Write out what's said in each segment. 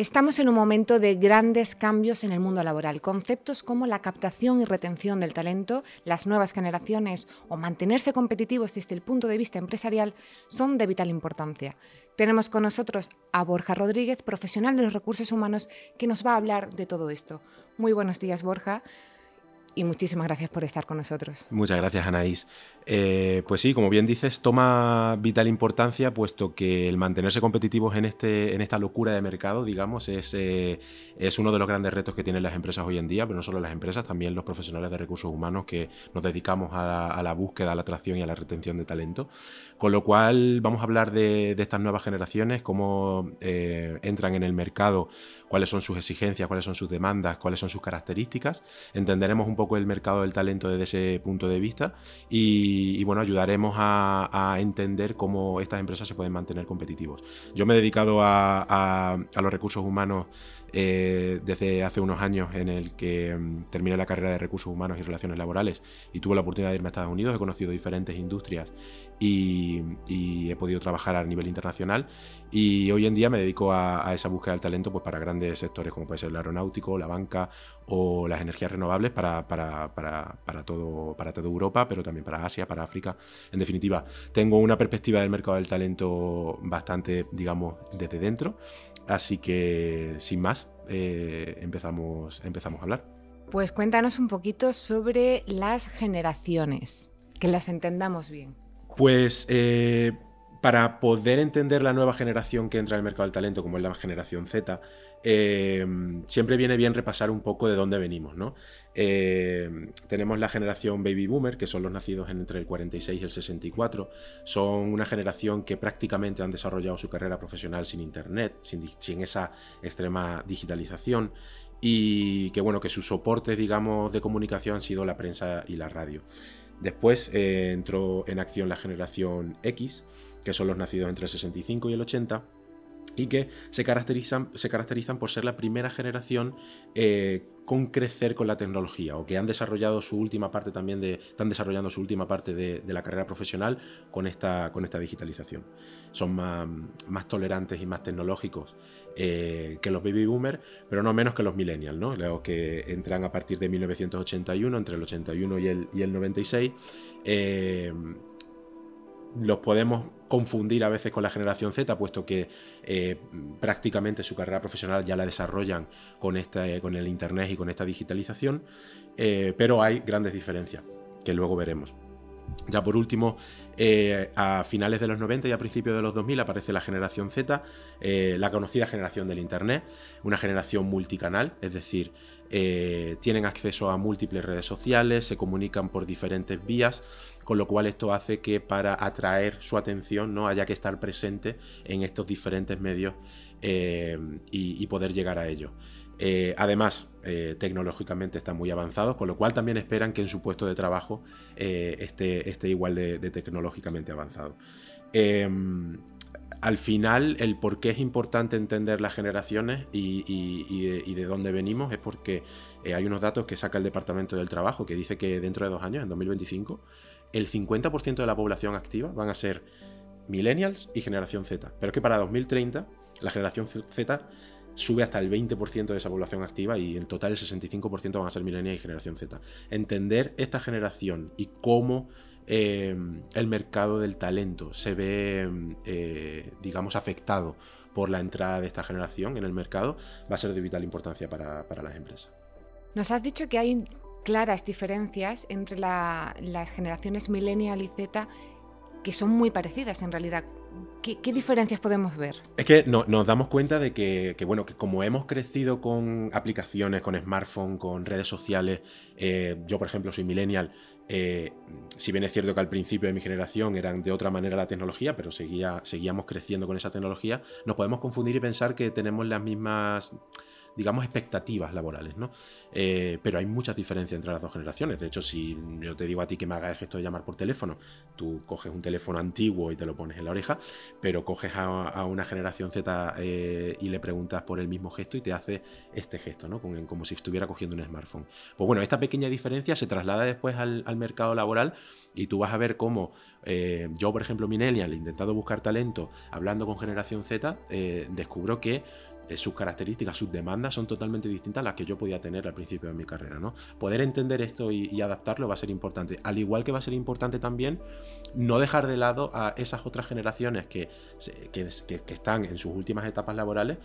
Estamos en un momento de grandes cambios en el mundo laboral. Conceptos como la captación y retención del talento, las nuevas generaciones o mantenerse competitivos desde el punto de vista empresarial son de vital importancia. Tenemos con nosotros a Borja Rodríguez, profesional de los recursos humanos, que nos va a hablar de todo esto. Muy buenos días, Borja y muchísimas gracias por estar con nosotros. Muchas gracias, Anaís. Eh, pues sí, como bien dices, toma vital importancia, puesto que el mantenerse competitivos en, este, en esta locura de mercado, digamos, es, eh, es uno de los grandes retos que tienen las empresas hoy en día, pero no solo las empresas, también los profesionales de recursos humanos que nos dedicamos a la, búsqueda, a la atracción y a la retención de talento. Con lo cual, vamos a hablar de, estas nuevas generaciones, cómo eh, entran en el mercado cuáles son sus exigencias, cuáles son sus demandas, cuáles son sus características. Entenderemos un poco el mercado del talento desde ese punto de vista y, bueno, ayudaremos a, entender cómo estas empresas se pueden mantener competitivos. Yo me he dedicado a, los recursos humanos eh, desde hace unos años en el que mm, terminé la carrera de recursos humanos y relaciones laborales y tuve la oportunidad de irme a Estados Unidos, he conocido diferentes industrias y, he podido trabajar a nivel internacional y hoy en día me dedico a, esa búsqueda del talento pues, para grandes sectores como puede ser el aeronáutico, la banca o las energías renovables para, para, para, para, todo, para toda Europa, pero también para Asia, para África. En definitiva, tengo una perspectiva del mercado del talento bastante, digamos, desde dentro, así que sin más, eh, empezamos, empezamos a hablar. Pues cuéntanos un poquito sobre las generaciones, que las entendamos bien. Pues eh, para poder entender la nueva generación que entra en el mercado del talento, como es la generación Z, eh, siempre viene bien repasar un poco de dónde venimos, ¿no? Eh, tenemos la generación baby boomer, que son los nacidos entre el 46 y el 64. Son una generación que prácticamente han desarrollado su carrera profesional sin internet, sin, esa extrema digitalización. Y que bueno, que sus soportes, digamos, de comunicación han sido la prensa y la radio. Después eh, entró en acción la generación X, que son los nacidos entre el 65 y el 80, y que se caracterizan, se caracterizan por ser la primera generación eh, con crecer con la tecnología o que han desarrollado su última parte también de, están desarrollando su última parte de, la carrera profesional con esta, con esta digitalización. Son más, tolerantes y más tecnológicos eh, que los baby boomers, pero no menos que los millennials, ¿no? los que entran a partir de 1981, entre el 81 y el, y el 96. Eh, los podemos confundir a veces con la generación Z, puesto que eh, prácticamente su carrera profesional ya la desarrollan con, esta, con el Internet y con esta digitalización, eh, pero hay grandes diferencias que luego veremos. Ya por último, a finales de los 90 y a principios de los 2000 aparece la generación Z, la conocida generación del Internet, una generación multicanal, es decir, tienen acceso a múltiples redes sociales, se comunican por diferentes vías, con lo cual esto hace que para atraer su atención no haya que estar presente en estos diferentes medios eh, y, poder llegar a ellos. Eh, además, eh, tecnológicamente están muy avanzados, con lo cual también esperan que en su puesto de trabajo esté, igual de, tecnológicamente avanzado al final el por qué es importante entender las generaciones y, de, dónde venimos es porque hay unos datos que saca el Departamento del Trabajo que dice que dentro de dos años, en 2025, el 50% de la población activa van a ser millennials y generación Z. Pero es que para 2030 la generación Z sube hasta el 20% de esa población activa y en total el 65% van a ser millennials y generación Z. Entender esta generación y cómo eh, el mercado del talento se ve, eh, digamos, afectado por la entrada de esta generación en el mercado va a ser de vital importancia para, para las empresas. Nos has dicho que hay claras diferencias entre las generaciones millennial y Z que son muy parecidas en realidad. ¿Qué, diferencias podemos ver? Es que nos damos cuenta de que, bueno, que como hemos crecido con aplicaciones, con smartphone, con redes sociales, eh, yo por ejemplo soy millennial, eh, si bien es cierto que al principio de mi generación eran de otra manera la tecnología, pero seguía, seguíamos creciendo con esa tecnología, nos podemos confundir y pensar que tenemos las mismas digamos, expectativas laborales, ¿no? Eh, pero hay muchas diferencias entre las dos generaciones. De hecho, si yo te digo a ti que me hagas el gesto de llamar por teléfono, tú coges un teléfono antiguo y te lo pones en la oreja, pero coges a, una generación Z eh, y le preguntas por el mismo gesto y te hace este gesto, ¿no? Como, si estuviera cogiendo un smartphone. Pues bueno, esta pequeña diferencia se traslada después al, mercado laboral y tú vas a ver cómo eh, yo, por ejemplo, Millennial, intentado buscar talento hablando con generación Z, descubro que sus características, sus demandas son totalmente distintas a las que yo podía tener al principio de mi carrera. ¿no? Poder entender esto y, adaptarlo va a ser importante. Al igual que va a ser importante también no dejar de lado a esas otras generaciones que, que, están en sus últimas etapas laborales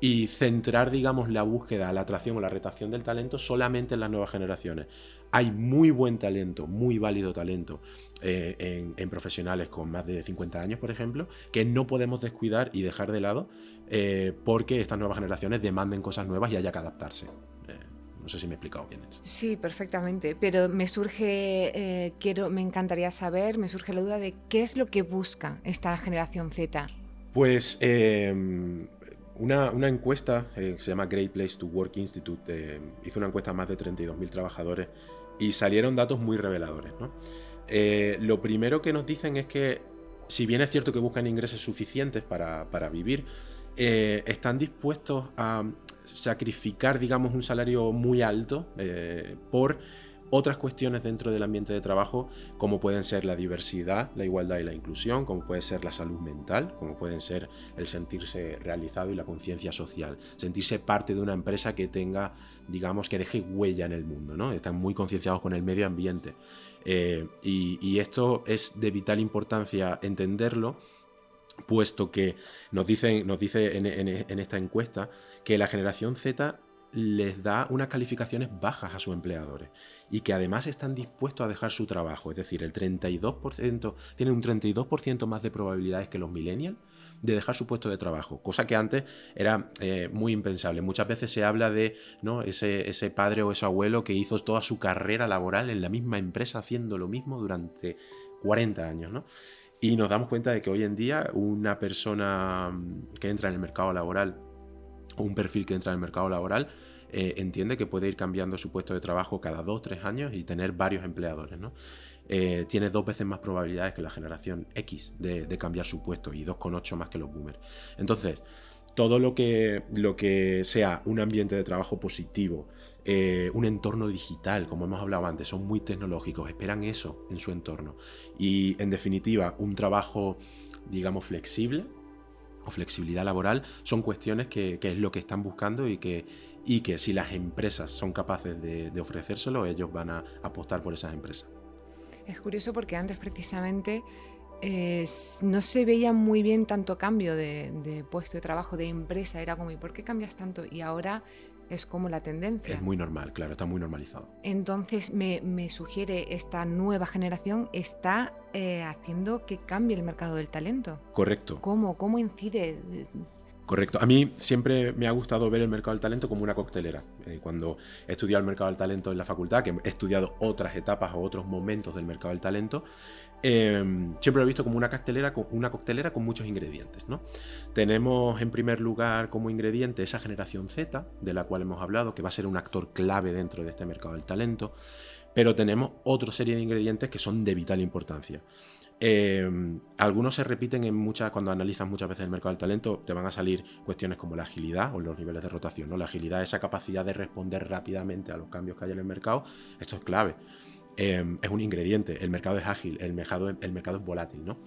y centrar, digamos, la búsqueda, la atracción o la retracción del talento solamente en las nuevas generaciones. Hay muy buen talento, muy válido talento eh, en, profesionales con más de 50 años, por ejemplo, que no podemos descuidar y dejar de lado eh, porque estas nuevas generaciones demanden cosas nuevas y haya que adaptarse. Eh, no sé si me he explicado bien eso. Sí, perfectamente. Pero me surge, quiero, me encantaría saber, me surge la duda de qué es lo que busca esta generación Z. Pues una, encuesta que se llama Great Place to Work Institute hizo una encuesta a más de 32.000 trabajadores y salieron datos muy reveladores. Eh, lo primero que nos dicen es que, si bien es cierto que buscan ingresos suficientes para, vivir, eh, están dispuestos a sacrificar, digamos, un salario muy alto eh, por otras cuestiones dentro del ambiente de trabajo, como pueden ser la diversidad, la igualdad y la inclusión, como puede ser la salud mental, como pueden ser el sentirse realizado y la conciencia social, sentirse parte de una empresa que tenga, digamos, que deje huella en el mundo, ¿no? Están muy concienciados con el medio ambiente. Eh, y, esto es de vital importancia entenderlo, puesto que nos, dicen, nos dice en, esta encuesta que la generación Z les da unas calificaciones bajas a sus empleadores y que además están dispuestos a dejar su trabajo. Es decir, el 32%, tienen un 32% más de probabilidades que los millennials de dejar su puesto de trabajo, cosa que antes era eh, muy impensable. Muchas veces se habla de ¿no? ese, ese padre o ese abuelo que hizo toda su carrera laboral en la misma empresa haciendo lo mismo durante 40 años. ¿no? Y nos damos cuenta de que hoy en día una persona mm, que entra en el mercado laboral o un perfil que entra en el mercado laboral eh, entiende que puede ir cambiando su puesto de trabajo cada dos tres años y tener varios empleadores. ¿no? Eh, tiene dos veces más probabilidades que la generación X de, cambiar su puesto y 2,8 más que los boomers. Entonces, todo lo que, lo que sea un ambiente de trabajo positivo, eh, un entorno digital, como hemos hablado antes, son muy tecnológicos, esperan eso en su entorno. Y en definitiva, un trabajo, digamos, flexible o flexibilidad laboral son cuestiones que es lo que están buscando y que y que si las empresas son capaces de, ofrecérselo, ellos van a apostar por esas empresas. Es curioso porque antes precisamente eh, no se veía muy bien tanto cambio de, puesto de trabajo, de empresa, era como, ¿y por qué cambias tanto? Y ahora es como la tendencia. Es muy normal, claro, está muy normalizado. Entonces me, sugiere esta nueva generación está eh, haciendo que cambie el mercado del talento. Correcto. ¿Cómo? ¿Cómo incide? Correcto. A mí siempre me ha gustado ver el mercado del talento como una coctelera. Eh, cuando he estudiado el mercado del talento en la facultad, que he estudiado otras etapas o otros momentos del mercado del talento, em, siempre lo he visto como una coctelera, con muchos ingredientes. ¿no? Tenemos en primer lugar como ingrediente esa generación Z, de la cual hemos hablado, que va a ser un actor clave dentro de este mercado del talento, pero tenemos otra serie de ingredientes que son de vital importancia. Em, algunos se repiten en muchas, cuando analizas muchas veces el mercado del talento, te van a salir cuestiones como la agilidad o los niveles de rotación. ¿no? La agilidad, esa capacidad de responder rápidamente a los cambios que hay en el mercado, esto es clave. Em, es un ingrediente. El mercado es ágil, el mercado, el mercado es volátil. ¿no?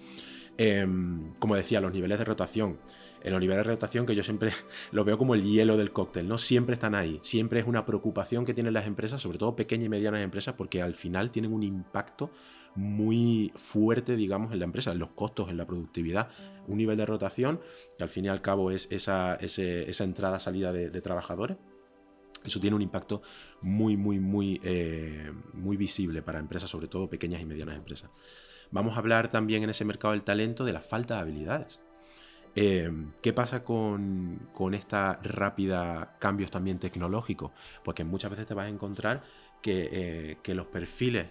Em, como decía, los niveles de rotación. En los niveles de rotación, que yo siempre lo veo como el hielo del cóctel, ¿no? Siempre están ahí. Siempre es una preocupación que tienen las empresas, sobre todo pequeñas y medianas empresas, porque al final tienen un impacto muy fuerte, digamos, en la empresa, en los costos, en la productividad. Un nivel de rotación, que al fin y al cabo es esa, esa entrada-salida de, trabajadores. Eso tiene un impacto muy, muy, muy, eh, muy visible para empresas, sobre todo pequeñas y medianas empresas. Vamos a hablar también en ese mercado del talento de la falta de habilidades. Eh, ¿Qué pasa con, con esta rápida cambios también tecnológicos? Porque muchas veces te vas a encontrar que, eh, que los perfiles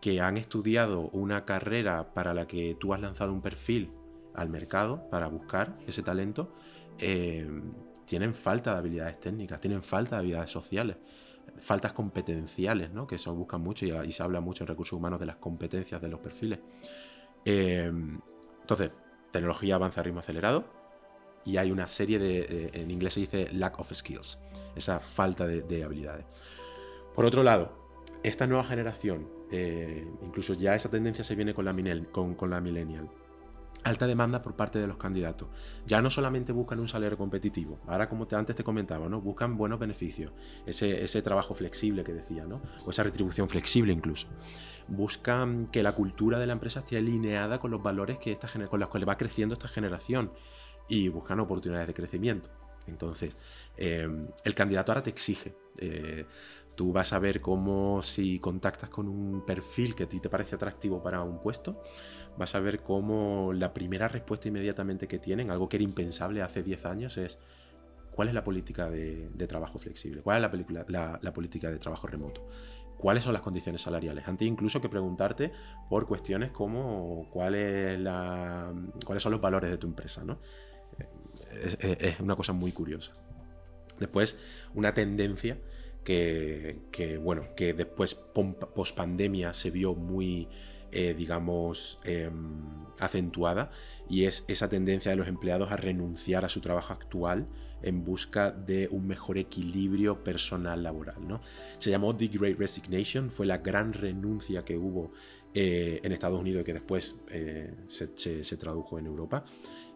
que han estudiado una carrera para la que tú has lanzado un perfil al mercado para buscar ese talento, eh, tienen falta de habilidades técnicas, tienen falta de habilidades sociales, faltas competenciales, ¿no? que eso buscan mucho y, se habla mucho en recursos humanos de las competencias de los perfiles. Eh, entonces, tecnología avanza a ritmo acelerado y hay una serie de, en inglés se dice lack of skills, esa falta de habilidades. Por otro lado, esta nueva generación eh, incluso ya esa tendencia se viene con la, con, la millennial. alta demanda por parte de los candidatos. Ya no solamente buscan un salario competitivo, ahora como te, antes te comentaba, ¿no? buscan buenos beneficios, ese, ese trabajo flexible que decía, ¿no? o esa retribución flexible incluso. Buscan que la cultura de la empresa esté alineada con los valores que esta, con los que va creciendo esta generación y buscan oportunidades de crecimiento. Entonces, eh, el candidato ahora te exige. Eh, tú vas a ver cómo si contactas con un perfil que a ti te parece atractivo para un puesto, vas a ver cómo la primera respuesta inmediatamente que tienen, algo que era impensable hace 10 años, es ¿cuál es la política de, trabajo flexible? ¿Cuál es la, política de trabajo remoto? ¿Cuáles son las condiciones salariales? Antes incluso que preguntarte por cuestiones como cuál es cuáles son los valores de tu empresa. ¿no? Es, una cosa muy curiosa. Después, una tendencia que, bueno, que después, post pandemia, se vio muy, eh, digamos, em, acentuada y es esa tendencia de los empleados a renunciar a su trabajo actual en busca de un mejor equilibrio personal laboral. ¿no? Se llamó The Great Resignation, fue la gran renuncia que hubo eh, en Estados Unidos y que después eh, se, tradujo en Europa.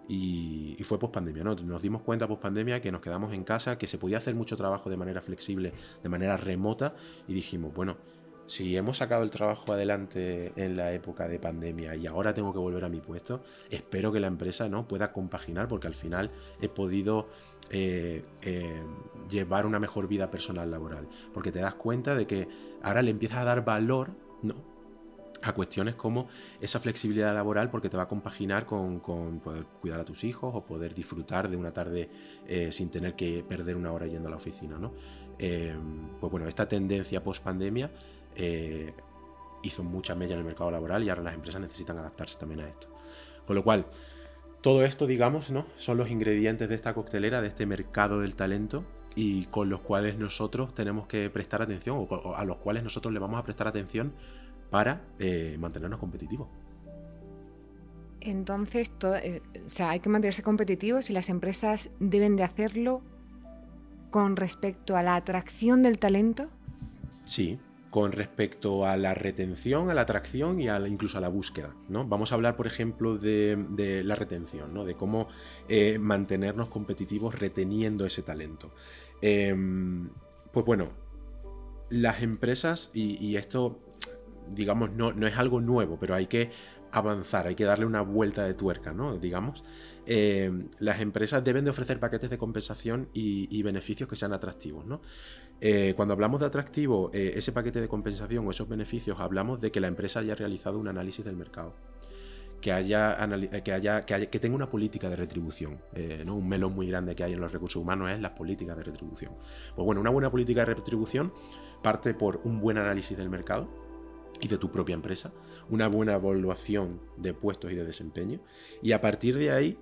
Y, fue post pandemia, ¿no? Nos dimos cuenta post pandemia que nos quedamos en casa, que se podía hacer mucho trabajo de manera flexible, de manera remota, y dijimos, bueno, si hemos sacado el trabajo adelante en la época de pandemia y ahora tengo que volver a mi puesto, espero que la empresa ¿no? pueda compaginar porque al final he podido eh, eh, llevar una mejor vida personal laboral. Porque te das cuenta de que ahora le empiezas a dar valor ¿no? A cuestiones como esa flexibilidad laboral porque te va a compaginar con, poder cuidar a tus hijos o poder disfrutar de una tarde eh, sin tener que perder una hora yendo a la oficina. ¿no? pues bueno, esta tendencia post pandemia eh, hizo mucha mella en el mercado laboral y ahora las empresas necesitan adaptarse también a esto. Con lo cual, todo esto, digamos, ¿no? son los ingredientes de esta coctelera, de este mercado del talento y con los cuales nosotros tenemos que prestar atención o a los cuales nosotros le vamos a prestar atención para eh, mantenernos competitivos. Entonces, eh, hay que mantenerse competitivos y las empresas deben de hacerlo con respecto a la atracción del talento. Sí, con respecto a la retención, a la atracción y incluso a la búsqueda. ¿no? Vamos a hablar, por ejemplo, de, la retención, ¿no? de cómo eh, mantenernos competitivos reteniendo ese talento. Em, pues bueno, las empresas, y, esto, digamos, no, no, es algo nuevo, pero hay que avanzar, hay que darle una vuelta de tuerca, ¿no? Digamos. Em, las empresas deben de ofrecer paquetes de compensación y, beneficios que sean atractivos, ¿no? Eh, cuando hablamos de atractivo, eh, ese paquete de compensación o esos beneficios, hablamos de que la empresa haya realizado un análisis del mercado. Que haya, eh, que, haya, que, tenga una política de retribución. ¿no? Un melón muy grande que hay en los recursos humanos es las políticas de retribución. Pues bueno, una buena política de retribución parte por un buen análisis del mercado, y de tu propia empresa, una buena evaluación de puestos y de desempeño, y a partir de ahí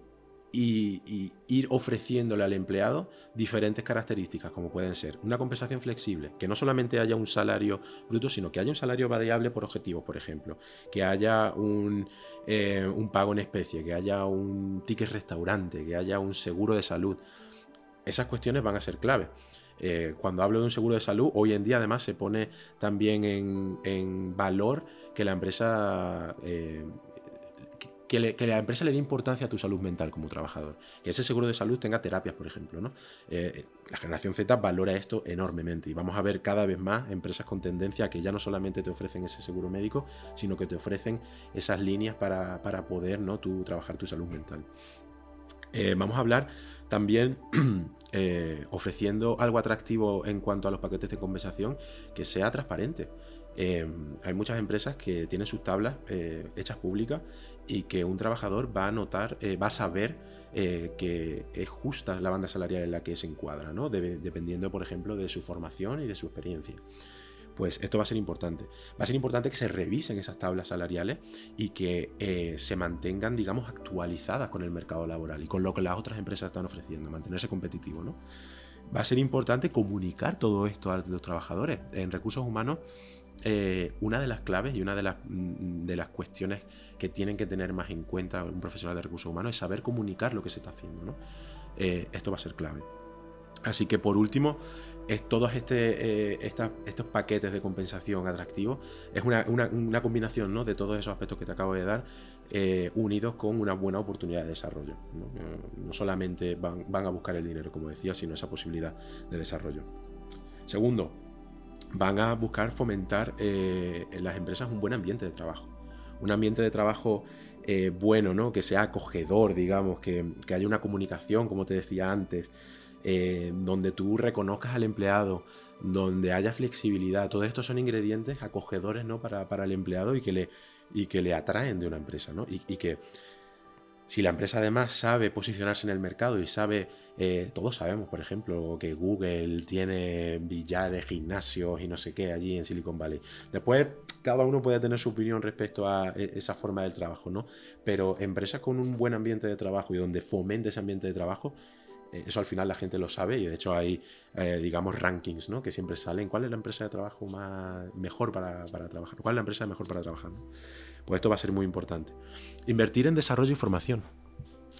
y, ir ofreciéndole al empleado diferentes características, como pueden ser una compensación flexible, que no solamente haya un salario bruto, sino que haya un salario variable por objetivos, por ejemplo, que haya un, eh, un pago en especie, que haya un ticket restaurante, que haya un seguro de salud. Esas cuestiones van a ser clave. Eh, cuando hablo de un seguro de salud, hoy en día además se pone también en, valor que la empresa eh, que, la empresa le dé importancia a tu salud mental como trabajador. Que ese seguro de salud tenga terapias, por ejemplo. ¿no? Eh, la generación Z valora esto enormemente y vamos a ver cada vez más empresas con tendencia que ya no solamente te ofrecen ese seguro médico, sino que te ofrecen esas líneas para, poder ¿no? tú, trabajar tu salud mental. Vamos a hablar también eh, ofreciendo algo atractivo en cuanto a los paquetes de compensación que sea transparente. hay muchas empresas que tienen sus tablas hechas públicas y que un trabajador va a notar, eh, va a saber eh, que es justa la banda salarial en la que se encuadra, ¿no? dependiendo, por ejemplo, de su formación y de su experiencia. Pues esto va a ser importante. Va a ser importante que se revisen esas tablas salariales y que eh, se mantengan, digamos, actualizadas con el mercado laboral y con lo que las otras empresas están ofreciendo, mantenerse competitivo, ¿no? Va a ser importante comunicar todo esto a los trabajadores. En recursos humanos eh, una de las claves y una de las, mm, de las cuestiones que tienen que tener más en cuenta un profesional de recursos humanos es saber comunicar lo que se está haciendo. Eh, esto va a ser clave. Así que por último, es todos este, eh, estos paquetes de compensación atractivos, es una, combinación ¿no? de todos esos aspectos que te acabo de dar, eh, unidos con una buena oportunidad de desarrollo. No, solamente van, van, a buscar el dinero, como decía, sino esa posibilidad de desarrollo. Segundo, van a buscar fomentar en las empresas un buen ambiente de trabajo. Un ambiente de trabajo bueno, ¿no? que sea acogedor, digamos, que, que haya una comunicación, como te decía antes, eh, donde tú reconozcas al empleado, donde haya flexibilidad. Todo esto son ingredientes acogedores ¿no? para, el empleado y que, le, y que le atraen de una empresa. ¿no? Y, que si la empresa además sabe posicionarse en el mercado y sabe, eh, todos sabemos, por ejemplo, que Google tiene billares, gimnasios y no sé qué allí en Silicon Valley. Después, cada uno puede tener su opinión respecto a e, esa forma del trabajo, ¿no? Pero empresas con un buen ambiente de trabajo y donde fomente ese ambiente de trabajo, eso al final la gente lo sabe y de hecho hay, eh, digamos, rankings ¿no? que siempre salen. ¿Cuál es la empresa de trabajo más, mejor para, trabajar? ¿Cuál es la empresa mejor para trabajar? Pues esto va a ser muy importante. Invertir en desarrollo y formación.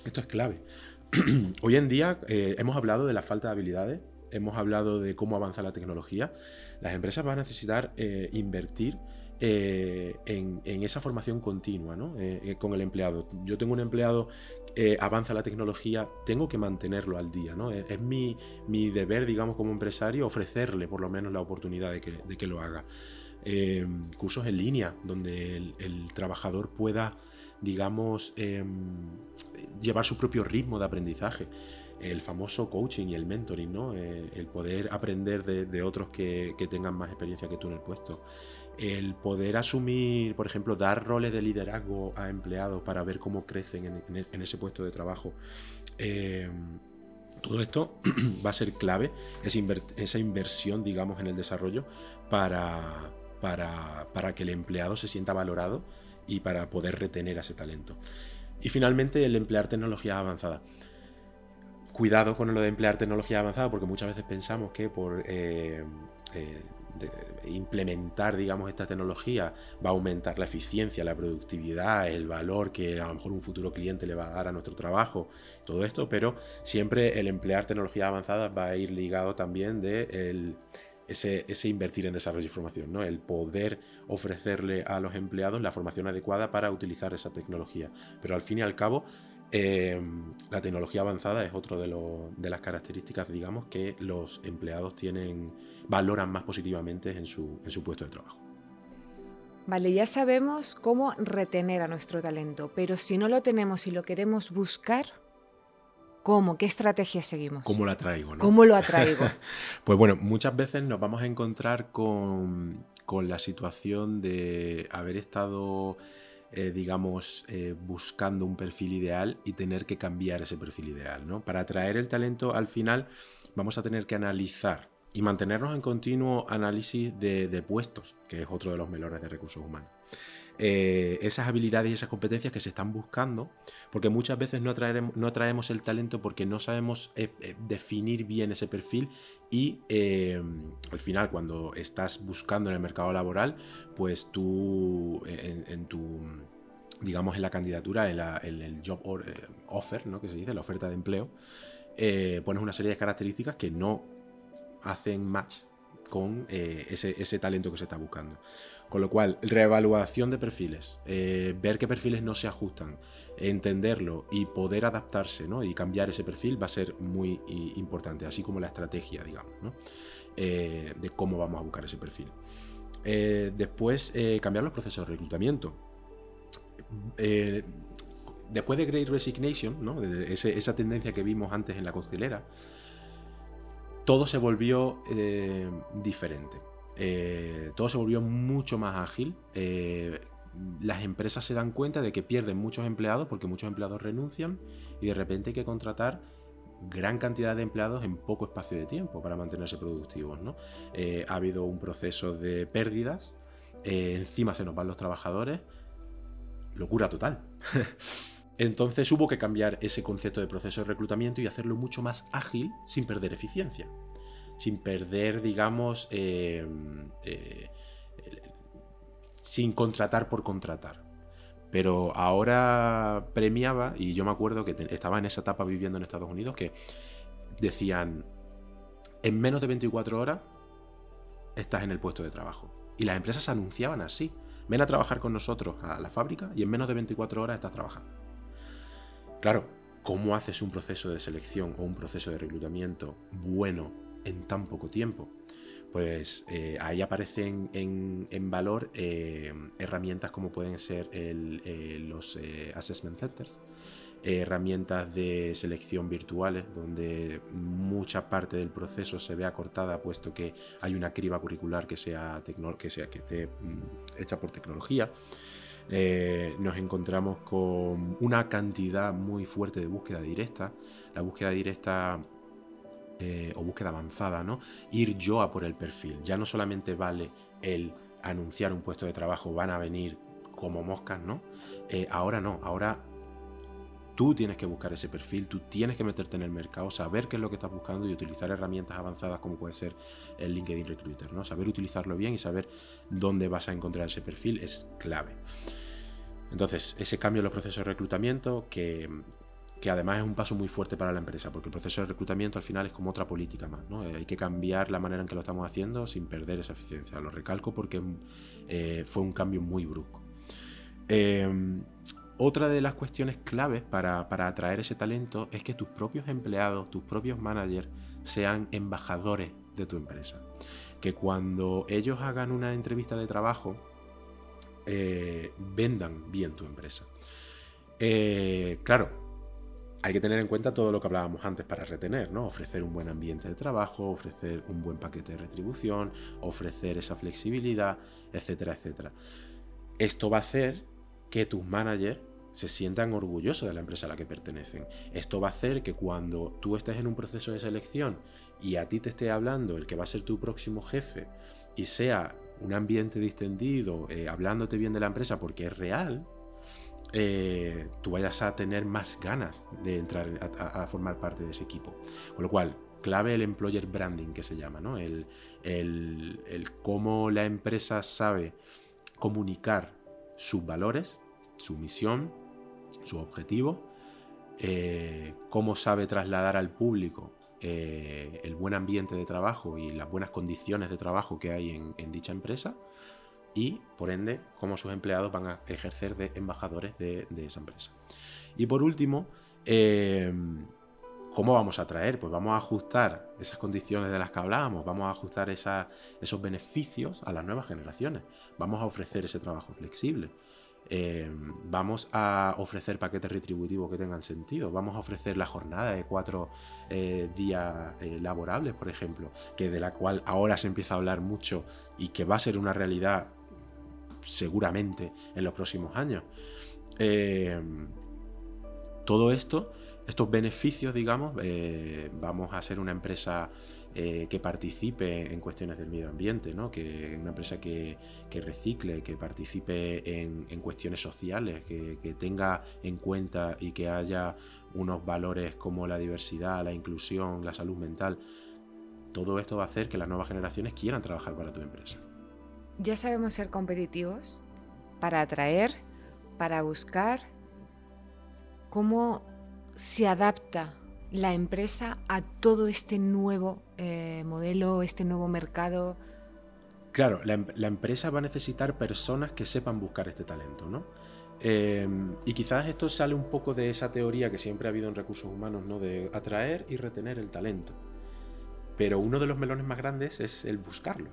Esto es clave. Hoy en día eh, hemos hablado de la falta de habilidades, hemos hablado de cómo avanza la tecnología. Las empresas van a necesitar invertir en, en, esa formación continua ¿no? con el empleado. Yo tengo un empleado eh, avanza la tecnología, tengo que mantenerlo al día. ¿no? Es, mi, deber, digamos, como empresario, ofrecerle por lo menos la oportunidad de que, lo haga. Eh, cursos en línea, donde el, trabajador pueda, digamos, em, llevar su propio ritmo de aprendizaje. El famoso coaching y el mentoring, ¿no? Eh, el poder aprender de, otros que, tengan más experiencia que tú en el puesto el poder asumir, por ejemplo, dar roles de liderazgo a empleados para ver cómo crecen en, ese puesto de trabajo. Eh, todo esto va a ser clave, esa, inversión, digamos, en el desarrollo para, para, que el empleado se sienta valorado y para poder retener a ese talento. Y finalmente, el emplear tecnología avanzada. Cuidado con lo de emplear tecnología avanzada, porque muchas veces pensamos que por eh, eh, implementar, digamos, esta tecnología va a aumentar la eficiencia, la productividad, el valor que a lo mejor un futuro cliente le va a dar a nuestro trabajo, todo esto, pero siempre el emplear tecnologías avanzadas va a ir ligado también de ese, invertir en desarrollo y formación, ¿no? el poder ofrecerle a los empleados la formación adecuada para utilizar esa tecnología. Pero al fin y al cabo, em, la tecnología avanzada es otra de, de las características, digamos, que los empleados tienen valoran más positivamente en su, puesto de trabajo. Vale, ya sabemos cómo retener a nuestro talento, pero si no lo tenemos y lo queremos buscar, ¿cómo? ¿Qué estrategia seguimos? ¿Cómo la traigo? ¿Cómo lo atraigo? pues bueno, muchas veces nos vamos a encontrar con, la situación de haber estado, eh, digamos, eh, buscando un perfil ideal y tener que cambiar ese perfil ideal. ¿no? Para atraer el talento, al final, vamos a tener que analizar y mantenernos en continuo análisis de, puestos, que es otro de los melores de recursos humanos. Eh, esas habilidades y esas competencias que se están buscando, porque muchas veces no, atraemos, no atraemos el talento porque no sabemos eh, eh, definir bien ese perfil y al final cuando estás buscando en el mercado laboral, pues tú en, tu digamos en la candidatura, en, el job offer, ¿no? que se dice, la oferta de empleo, pones una serie de características que no hacen match con ese, talento que se está buscando. Con lo cual, reevaluación de perfiles, eh, ver qué perfiles no se ajustan, entenderlo y poder adaptarse ¿no? y cambiar ese perfil va a ser muy importante, así como la estrategia, digamos, eh, de cómo vamos a buscar ese perfil. después, cambiar los procesos de reclutamiento. después de Great Resignation, ¿no? esa tendencia que vimos antes en la costelera, todo se volvió eh, diferente. Eh, todo se volvió mucho más ágil. Eh, las empresas se dan cuenta de que pierden muchos empleados porque muchos empleados renuncian y de repente hay que contratar gran cantidad de empleados en poco espacio de tiempo para mantenerse productivos. ha habido un proceso de pérdidas, encima se nos van los trabajadores, locura total. Entonces hubo que cambiar ese concepto de proceso de reclutamiento y hacerlo mucho más ágil sin perder eficiencia, sin perder, digamos, eh, eh, sin contratar por contratar. Pero ahora premiaba, y yo me acuerdo que estaba en esa etapa viviendo en Estados Unidos, que decían, en menos de 24 horas estás en el puesto de trabajo. Y las empresas anunciaban así. Ven a trabajar con nosotros a la fábrica y en menos de 24 horas estás trabajando. Claro, ¿cómo haces un proceso de selección o un proceso de reclutamiento bueno en tan poco tiempo? Pues eh, ahí aparecen en, valor eh, herramientas como pueden ser eh, los assessment centers, herramientas de selección virtuales, donde mucha parte del proceso se ve acortada, puesto que hay una criba curricular que, sea que, sea, que esté mm, hecha por tecnología. Nos encontramos con una cantidad muy fuerte de búsqueda directa. La búsqueda directa o búsqueda avanzada, ¿no? Ir yo a por el perfil. Ya no solamente vale el anunciar un puesto de trabajo, van a venir como moscas, ¿no? Eh, ahora no, ahora Tú tienes que buscar ese perfil, tú tienes que meterte en el mercado, saber qué es lo que estás buscando y utilizar herramientas avanzadas como puede ser el LinkedIn Recruiter, ¿no? Saber utilizarlo bien y saber dónde vas a encontrar ese perfil es clave. Entonces, ese cambio en los procesos de reclutamiento, que, además es un paso muy fuerte para la empresa, porque el proceso de reclutamiento al final es como otra política más, ¿no? Eh, hay que cambiar la manera en que lo estamos haciendo sin perder esa eficiencia. Lo recalco porque eh, fue un cambio muy brusco. Eh, otra de las cuestiones claves para, atraer ese talento es que tus propios empleados, tus propios managers, sean embajadores de tu empresa. Que cuando ellos hagan una entrevista de trabajo, eh, vendan bien tu empresa. Claro, hay que tener en cuenta todo lo que hablábamos antes para retener, ¿no? Ofrecer un buen ambiente de trabajo, ofrecer un buen paquete de retribución, ofrecer esa flexibilidad, etcétera, etcétera. Esto va a hacer que tus managers se sientan orgullosos de la empresa a la que pertenecen. Esto va a hacer que cuando tú estés en un proceso de selección y a ti te esté hablando el que va a ser tu próximo jefe y sea un ambiente distendido, eh, hablándote bien de la empresa porque es real, eh, tú vayas a tener más ganas de entrar a, formar parte de ese equipo. Con lo cual, clave el employer branding que se llama, ¿no? el, cómo la empresa sabe comunicar sus valores, su misión, su objetivo, eh, cómo sabe trasladar al público eh, el buen ambiente de trabajo y las buenas condiciones de trabajo que hay en, dicha empresa y, por ende, cómo sus empleados van a ejercer de embajadores de, esa empresa. Y por último, eh, ¿cómo vamos a traer? Pues vamos a ajustar esas condiciones de las que hablábamos, vamos a ajustar esos beneficios a las nuevas generaciones, vamos a ofrecer ese trabajo flexible, eh, vamos a ofrecer paquetes retributivos que tengan sentido, vamos a ofrecer la jornada de cuatro eh, días eh, laborables, por ejemplo, que de la cual ahora se empieza a hablar mucho y que va a ser una realidad seguramente en los próximos años. todo esto, estos beneficios, digamos, vamos a ser una empresa eh, que participe en cuestiones del medio ambiente, ¿no? que una empresa que, recicle, que participe en, cuestiones sociales, que, tenga en cuenta y que haya unos valores como la diversidad, la inclusión, la salud mental. Todo esto va a hacer que las nuevas generaciones quieran trabajar para tu empresa. Ya sabemos ser competitivos para atraer, para buscar cómo se adapta la empresa a todo este nuevo eh, modelo, este nuevo mercado? Claro, em, la, empresa va a necesitar personas que sepan buscar este talento, ¿no? Em, y quizás esto sale un poco de esa teoría que siempre ha habido en recursos humanos, ¿no? De atraer y retener el talento. Pero uno de los melones más grandes es el buscarlo.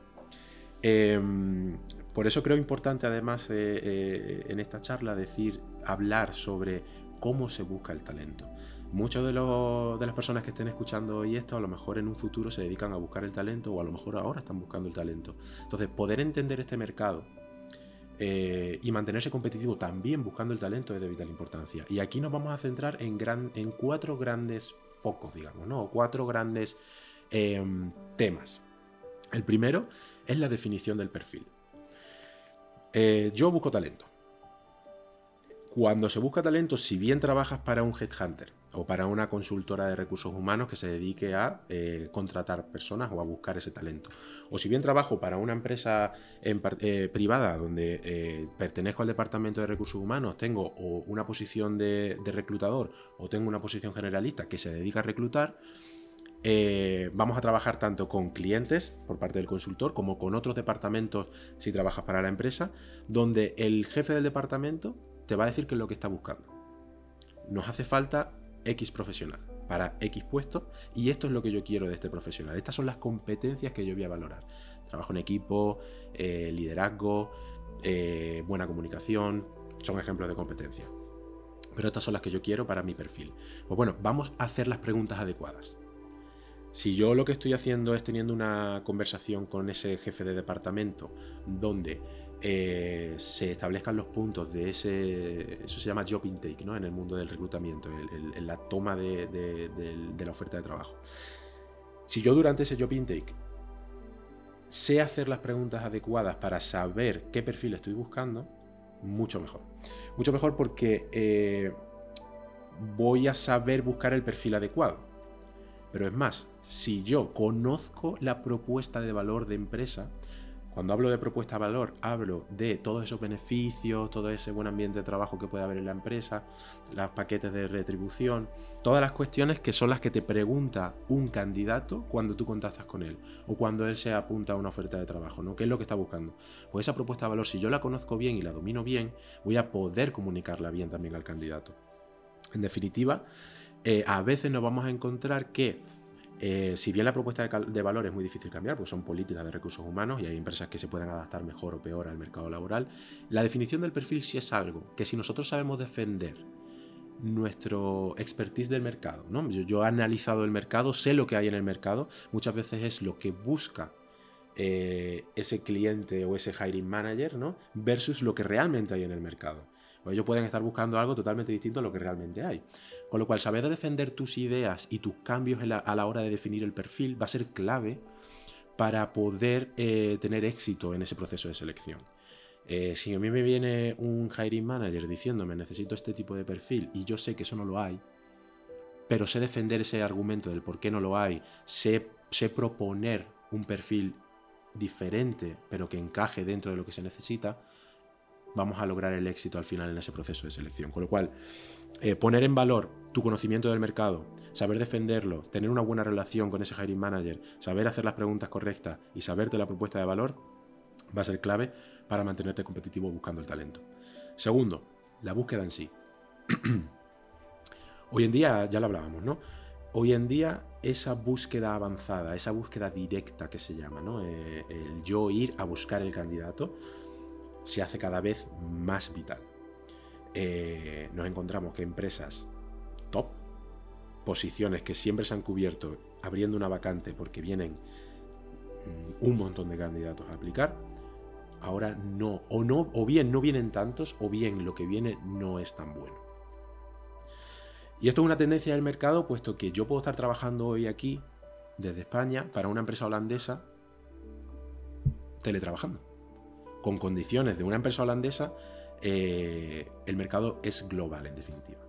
Em, por eso creo importante además eh, eh, en esta charla decir, hablar sobre cómo se busca el talento. Muchas de, de las personas que estén escuchando hoy esto a lo mejor en un futuro se dedican a buscar el talento o a lo mejor ahora están buscando el talento. Entonces, poder entender este mercado eh, y mantenerse competitivo también buscando el talento es de vital importancia. Y aquí nos vamos a centrar en, cuatro grandes focos, digamos, ¿no? cuatro grandes em, temas. El primero es la definición del perfil. Eh, yo busco talento. Cuando se busca talento, si bien trabajas para un headhunter, o para una consultora de recursos humanos que se dedique a eh, contratar personas o a buscar ese talento. O si bien trabajo para una empresa eh, privada donde pertenezco al departamento de recursos humanos, tengo una posición de, reclutador o tengo una posición generalista que se dedica a reclutar, eh, vamos a trabajar tanto con clientes por parte del consultor como con otros departamentos si trabajas para la empresa, donde el jefe del departamento te va a decir qué es lo que está buscando. Nos hace falta X profesional para X puesto y esto es lo que yo quiero de este profesional. Estas son las competencias que yo voy a valorar. Trabajo en equipo, eh, liderazgo, eh, buena comunicación, son ejemplos de competencia. Pero estas son las que yo quiero para mi perfil. Pues bueno, vamos a hacer las preguntas adecuadas. Si yo lo que estoy haciendo es teniendo una conversación con ese jefe de departamento donde eh, se establezcan los puntos de ese, eso se llama job intake, ¿no? En el mundo del reclutamiento, en la toma de, de, la oferta de trabajo. Si yo durante ese job intake sé hacer las preguntas adecuadas para saber qué perfil estoy buscando, mucho mejor. Mucho mejor porque eh, voy a saber buscar el perfil adecuado. Pero es más, si yo conozco la propuesta de valor de empresa, cuando hablo de propuesta de valor, hablo de todos esos beneficios, todo ese buen ambiente de trabajo que puede haber en la empresa, los paquetes de retribución, todas las cuestiones que son las que te pregunta un candidato cuando tú contactas con él o cuando él se apunta a una oferta de trabajo, ¿no? ¿Qué es lo que está buscando? Pues esa propuesta de valor, si yo la conozco bien y la domino bien, voy a poder comunicarla bien también al candidato. En definitiva, eh, a veces nos vamos a encontrar que eh, si bien la propuesta de, valor es muy difícil cambiar, porque son políticas de recursos humanos y hay empresas que se pueden adaptar mejor o peor al mercado laboral, la definición del perfil sí es algo que si nosotros sabemos defender nuestro expertise del mercado, ¿no? yo, he analizado el mercado, sé lo que hay en el mercado, muchas veces es lo que busca eh, ese cliente o ese hiring manager, ¿no? Versus lo que realmente hay en el mercado. Pues ellos pueden estar buscando algo totalmente distinto a lo que realmente hay. Con lo cual, saber defender tus ideas y tus cambios a la hora de definir el perfil va a ser clave para poder eh, tener éxito en ese proceso de selección. Eh, si a mí me viene un hiring manager diciéndome necesito este tipo de perfil y yo sé que eso no lo hay, pero sé defender ese argumento del por qué no lo hay, sé, proponer un perfil diferente pero que encaje dentro de lo que se necesita, vamos a lograr el éxito al final en ese proceso de selección. Con lo cual, eh, poner en valor tu conocimiento del mercado, saber defenderlo, tener una buena relación con ese hiring manager, saber hacer las preguntas correctas y saberte la propuesta de valor, va a ser clave para mantenerte competitivo buscando el talento. Segundo, la búsqueda en sí. Hoy en día, ya lo hablábamos, ¿no? Hoy en día esa búsqueda avanzada, esa búsqueda directa que se llama, ¿no? Eh, el yo ir a buscar el candidato, se hace cada vez más vital. Eh, nos encontramos que empresas posiciones que siempre se han cubierto abriendo una vacante porque vienen mm, un montón de candidatos a aplicar, ahora no, o no, o bien no vienen tantos, o bien lo que viene no es tan bueno. Y esto es una tendencia del mercado, puesto que yo puedo estar trabajando hoy aquí, desde España, para una empresa holandesa, teletrabajando con condiciones de una empresa holandesa, eh, el mercado es global en definitiva.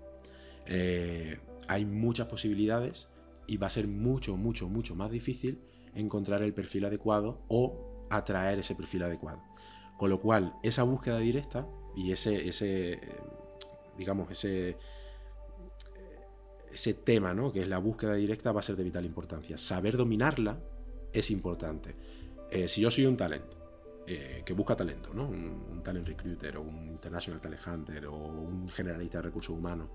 Eh, hay muchas posibilidades y va a ser mucho, mucho, mucho más difícil encontrar el perfil adecuado o atraer ese perfil adecuado. Con lo cual, esa búsqueda directa y ese, ese digamos, ese, ese tema, ¿no? que es la búsqueda directa, va a ser de vital importancia. Saber dominarla es importante. Eh, si yo soy un talento eh, que busca talento, ¿no? Un, talent recruiter o un international talent hunter o un generalista de recursos humanos.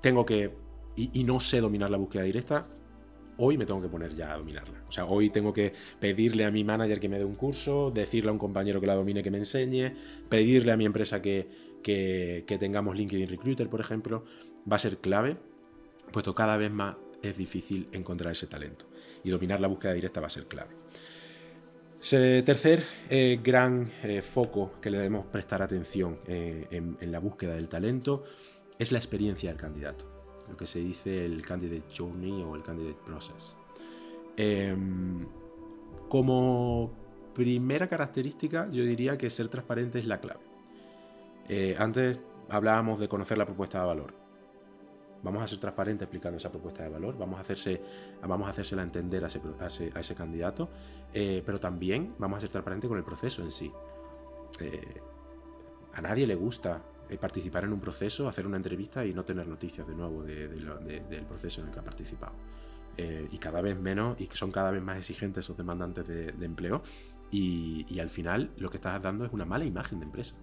Tengo que, y, no sé dominar la búsqueda directa, hoy me tengo que poner ya a dominarla. O sea, hoy tengo que pedirle a mi manager que me dé un curso, decirle a un compañero que la domine que me enseñe, pedirle a mi empresa que, que, tengamos LinkedIn Recruiter, por ejemplo. Va a ser clave, puesto cada vez más es difícil encontrar ese talento. Y dominar la búsqueda directa va a ser clave. Tercer eh, gran eh, foco que le debemos prestar atención eh, en, la búsqueda del talento es la experiencia del candidato, lo que se dice el candidate journey o el candidate process. Em, como primera característica, yo diría que ser transparente es la clave. antes hablábamos de conocer la propuesta de valor. Vamos a ser transparentes explicando esa propuesta de valor, vamos a, hacerse, vamos a hacérsela entender a ese, candidato, eh, pero también vamos a ser transparentes con el proceso en sí. Eh, a nadie le gusta eh, participar en un proceso, hacer una entrevista y no tener noticias de nuevo del proceso en el que ha participado. eh, y cada vez menos, y que son cada vez más exigentes esos demandantes de, empleo, y, al final lo que estás dando es una mala imagen de empresa.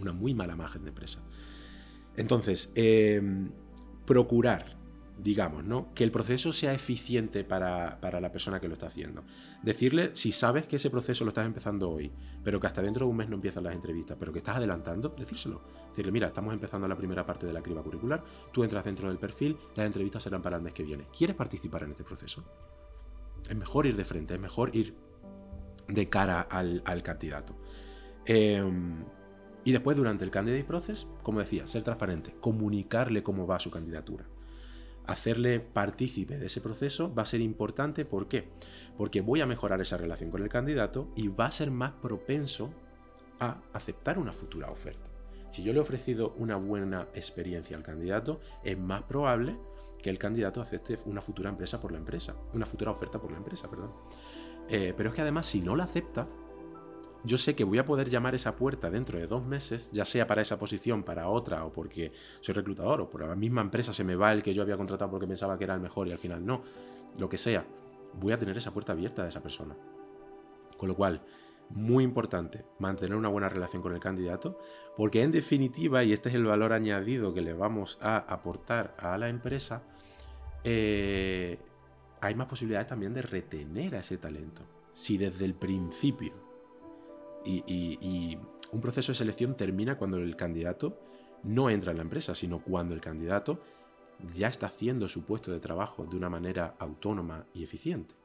Una muy mala imagen de empresa. Entonces, em, procurar digamos, ¿no? Que el proceso sea eficiente para, la persona que lo está haciendo. Decirle, si sabes que ese proceso lo estás empezando hoy, pero que hasta dentro de un mes no empiezan las entrevistas, pero que estás adelantando, decírselo. Decirle, mira, estamos empezando la primera parte de la criba curricular, tú entras dentro del perfil, las entrevistas serán para el mes que viene. ¿Quieres participar en este proceso? Es mejor ir de frente, es mejor ir de cara al, candidato. Em, y después, durante el candidate process, como decía, ser transparente, comunicarle cómo va su candidatura hacerle partícipe de ese proceso va a ser importante. ¿Por qué? Porque voy a mejorar esa relación con el candidato y va a ser más propenso a aceptar una futura oferta. Si yo le he ofrecido una buena experiencia al candidato, es más probable que el candidato acepte una futura empresa por la empresa, una futura oferta por la empresa, perdón. Eh, pero es que además, si no la acepta, yo sé que voy a poder llamar esa puerta dentro de dos meses, ya sea para esa posición, para otra, o porque soy reclutador, o por la misma empresa se me va el que yo había contratado porque pensaba que era el mejor y al final no, lo que sea, voy a tener esa puerta abierta de esa persona. Con lo cual, muy importante mantener una buena relación con el candidato, porque en definitiva, y este es el valor añadido que le vamos a aportar a la empresa, eh, hay más posibilidades también de retener a ese talento. Si desde el principio y, un proceso de selección termina cuando el candidato no entra en la empresa, sino cuando el candidato ya está haciendo su puesto de trabajo de una manera autónoma y eficiente.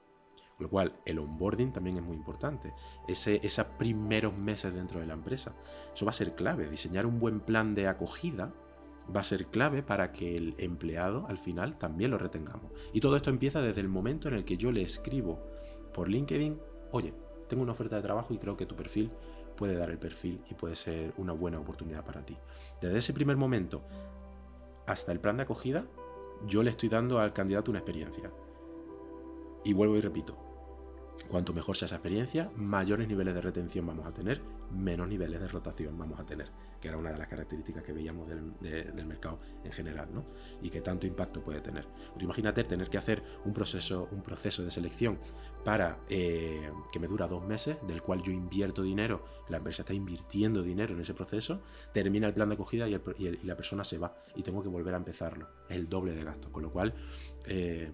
Con lo cual, el onboarding también es muy importante. Esos primeros meses dentro de la empresa. Eso va a ser clave. Diseñar un buen plan de acogida va a ser clave para que el empleado al final también lo retengamos. Y todo esto empieza desde el momento en el que yo le escribo por LinkedIn, oye, tengo una oferta de trabajo y creo que tu perfil puede dar el perfil y puede ser una buena oportunidad para ti. Desde ese primer momento hasta el plan de acogida, yo le estoy dando al candidato una experiencia. Y vuelvo y repito, cuanto mejor sea esa experiencia, mayores niveles de retención vamos a tener, menos niveles de rotación vamos a tener que era una de las características que veíamos del, mercado en general, ¿no? Y que tanto impacto puede tener. imagínate tener que hacer un proceso, un proceso de selección para eh, que me dura dos meses, del cual yo invierto dinero, la empresa está invirtiendo dinero en ese proceso, termina el plan de acogida y, la persona se va y tengo que volver a empezarlo. Es el doble de gasto, con lo cual, eh,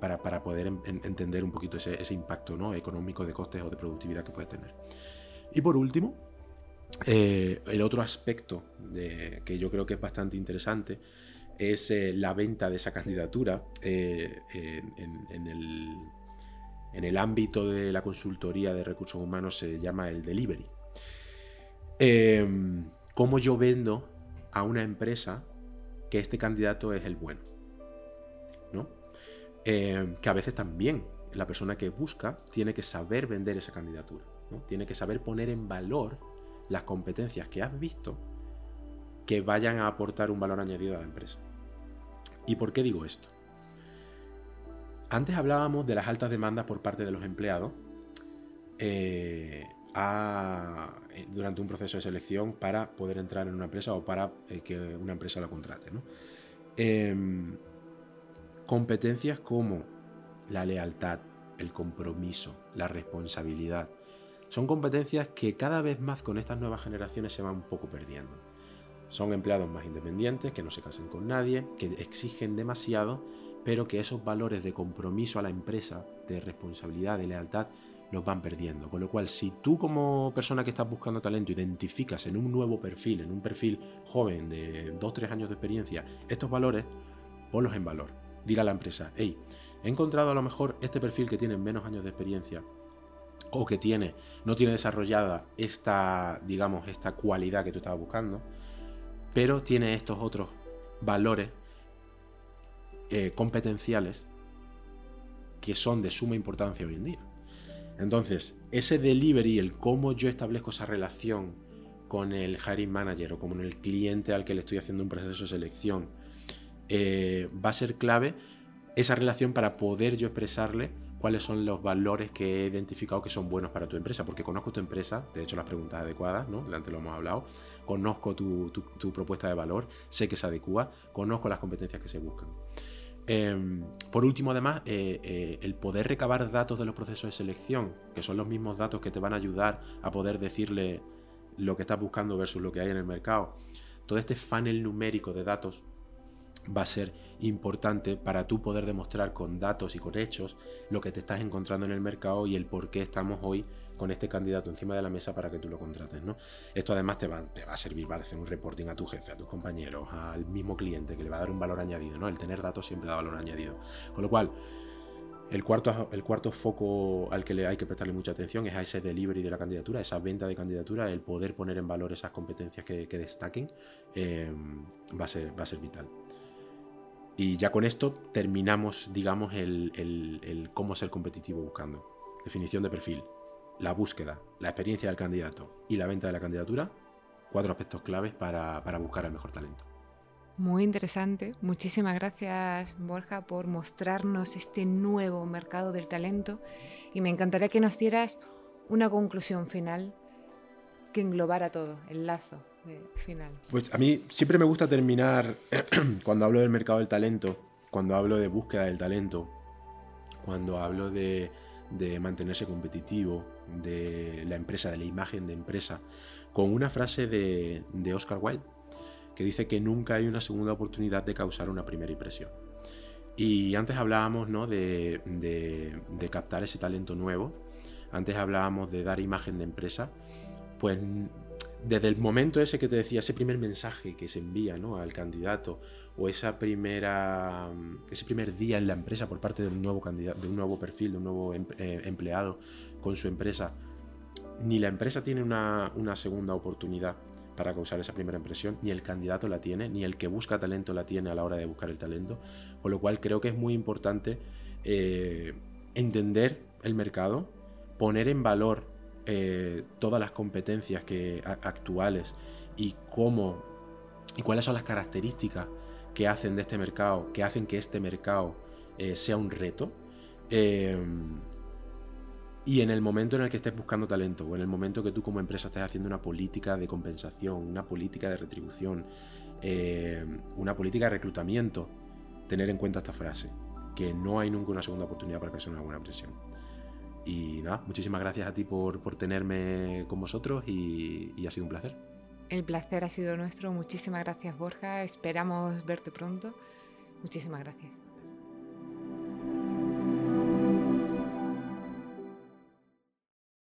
para, poder entender un poquito ese, ese impacto ¿no? económico de costes o de productividad que puede tener. Y por último, eh, el otro aspecto de, que yo creo que es bastante interesante es eh, la venta de esa candidatura eh, en, el, ámbito de la consultoría de recursos humanos se llama el delivery. Em, ¿Cómo yo vendo a una empresa que este candidato es el bueno? ¿no? Em, que a veces también la persona que busca tiene que saber vender esa candidatura, ¿no? tiene que saber poner en valor las competencias que has visto que vayan a aportar un valor añadido a la empresa. ¿Y por qué digo esto? Antes hablábamos de las altas demandas por parte de los empleados eh, eh, durante un proceso de selección para poder entrar en una empresa o para eh, que una empresa lo contrate. Em, competencias como la lealtad, el compromiso, la responsabilidad, son competencias que cada vez más con estas nuevas generaciones se van un poco perdiendo. Son empleados más independientes, que no se casan con nadie, que exigen demasiado, pero que esos valores de compromiso a la empresa, de responsabilidad, de lealtad, los van perdiendo. Con lo cual, si tú como persona que estás buscando talento identificas en un nuevo perfil, en un perfil joven de 2-3 años de experiencia, estos valores, ponlos en valor. A la empresa, hey, he encontrado a lo mejor este perfil que tiene menos años de experiencia, o que tiene, no tiene desarrollada esta, digamos, esta cualidad que tú estabas buscando, pero tiene estos otros valores eh, competenciales que son de suma importancia hoy en día. Entonces, ese delivery, el cómo yo establezco esa relación con el hiring manager o con el cliente al que le estoy haciendo un proceso de selección, eh, va a ser clave esa relación para poder yo expresarle cuáles son los valores que he identificado que son buenos para tu empresa, porque conozco tu empresa, te he hecho las preguntas adecuadas, ¿no? Delante lo hemos hablado, conozco tu, propuesta de valor, sé que se adecua, conozco las competencias que se buscan. Em, por último, además, eh, eh, el poder recabar datos de los procesos de selección, que son los mismos datos que te van a ayudar a poder decirle lo que estás buscando versus lo que hay en el mercado. Todo este funnel numérico de datos va a ser importante para tú poder demostrar con datos y con hechos lo que te estás encontrando en el mercado y el por qué estamos hoy con este candidato encima de la mesa para que tú lo contrates. ¿no? Esto además te va, te va a servir para hacer un reporting a tu jefe, a tus compañeros, al mismo cliente, que le va a dar un valor añadido. ¿no? El tener datos siempre da valor añadido. Con lo cual, el cuarto, el cuarto foco al que le hay que prestarle mucha atención es a ese delivery de la candidatura, esa venta de candidatura, el poder poner en valor esas competencias que, destaquen, eh, va, a ser, va a ser vital. Y ya con esto terminamos, digamos, el, cómo ser competitivo buscando. Definición de perfil, la búsqueda, la experiencia del candidato y la venta de la candidatura, cuatro aspectos claves para, para buscar el mejor talento. Muy interesante. Muchísimas gracias, Borja, por mostrarnos este nuevo mercado del talento. Y me encantaría que nos dieras una conclusión final que englobara todo, el lazo final. Pues a mí siempre me gusta terminar, cuando hablo del mercado del talento, cuando hablo de búsqueda del talento, cuando hablo de, mantenerse competitivo, de la empresa, de la imagen de empresa, con una frase de, Oscar Wilde, que dice que nunca hay una segunda oportunidad de causar una primera impresión. Y antes hablábamos ¿no? de, de, captar ese talento nuevo, antes hablábamos de dar imagen de empresa, pues desde el momento ese que te decía, ese primer mensaje que se envía ¿no? al candidato o esa primera, ese primer día en la empresa por parte de un nuevo candidato, de un nuevo perfil, de un nuevo em, eh, empleado con su empresa, ni la empresa tiene una, segunda oportunidad para causar esa primera impresión, ni el candidato la tiene, ni el que busca talento la tiene a la hora de buscar el talento, con lo cual creo que es muy importante eh, entender el mercado, poner en valor eh, todas las competencias que, actuales y cómo y cuáles son las características que hacen de este mercado, que hacen que este mercado eh, sea un reto. Em, y en el momento en el que estés buscando talento, o en el momento que tú como empresa estés haciendo una política de compensación, una política de retribución, una política de reclutamiento, tener en cuenta esta frase, que no hay nunca una segunda oportunidad para que sea una buena presión. Y nada, muchísimas gracias a ti por, tenerme con vosotros y, y ha sido un placer. El placer ha sido nuestro. Muchísimas gracias Borja. Esperamos verte pronto. Muchísimas gracias.